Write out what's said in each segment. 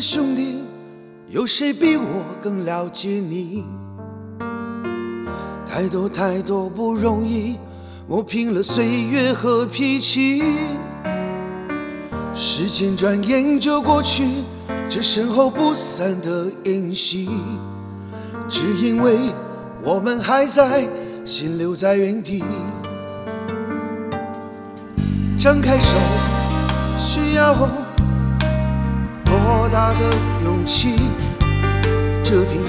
兄弟，有谁比我更了解你？太多太多不容易，磨平了岁月和脾气。时间转眼就过去，这身后不散的宴席，只因为我们还在，心留在原地。张开手，需要多大的勇气？这片天，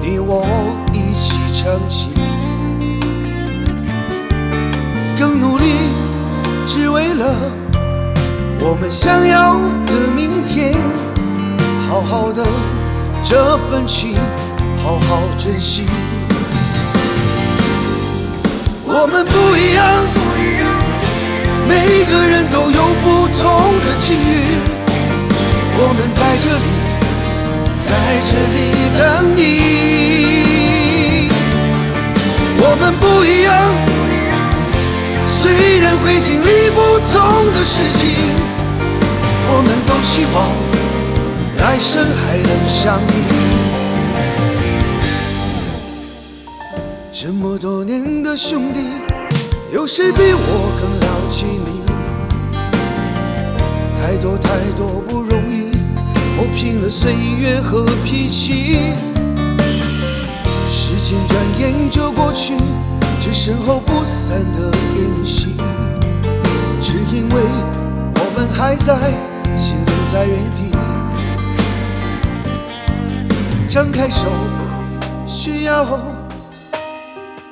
你我一起撑起，更努力，只为了我们想要的明天。好好的这份情，好好珍惜。我们不一样，每个人都有不同的境遇。我们在这里，在这里等你。我们不一样，虽然会经历不同的事情，我们都希望来生还能相遇。这么多年的兄弟，有谁比我更了解你？太多太多不容易，磨平了岁月和脾气。时间转眼就过去，这身后不散的宴席，只因为我们还在，心留在原地。张开手，需要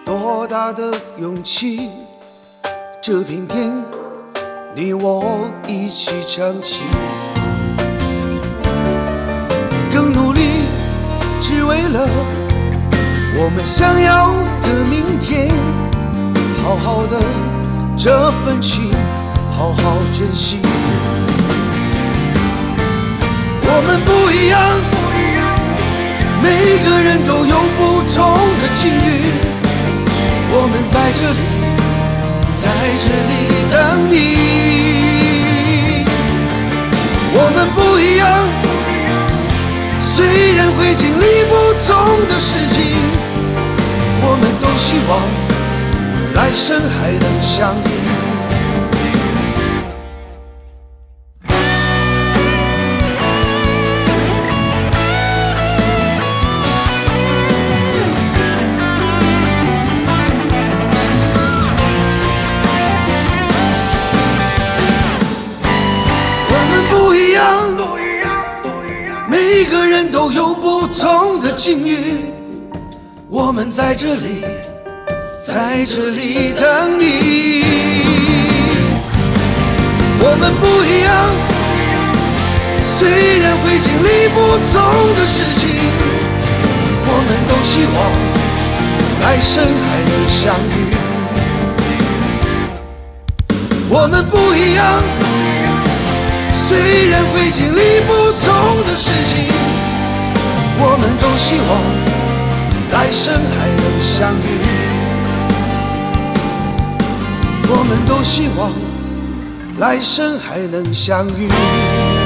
多大的勇气？这片天，你我一起撑起，了我们想要的明天。好好的这份情，好好珍惜。我们不一样，每个人都有不同的境遇。我们在这里，生还能相遇。我们不一样，每个人都有不同的境遇。我们在这里，在这里等你。我们不一样，虽然会经历不同的事情，我们都希望来生还能相遇。我们不一样。虽然会经历不同的事情，我们都希望来生还能相遇。我们都希望来生还能相遇。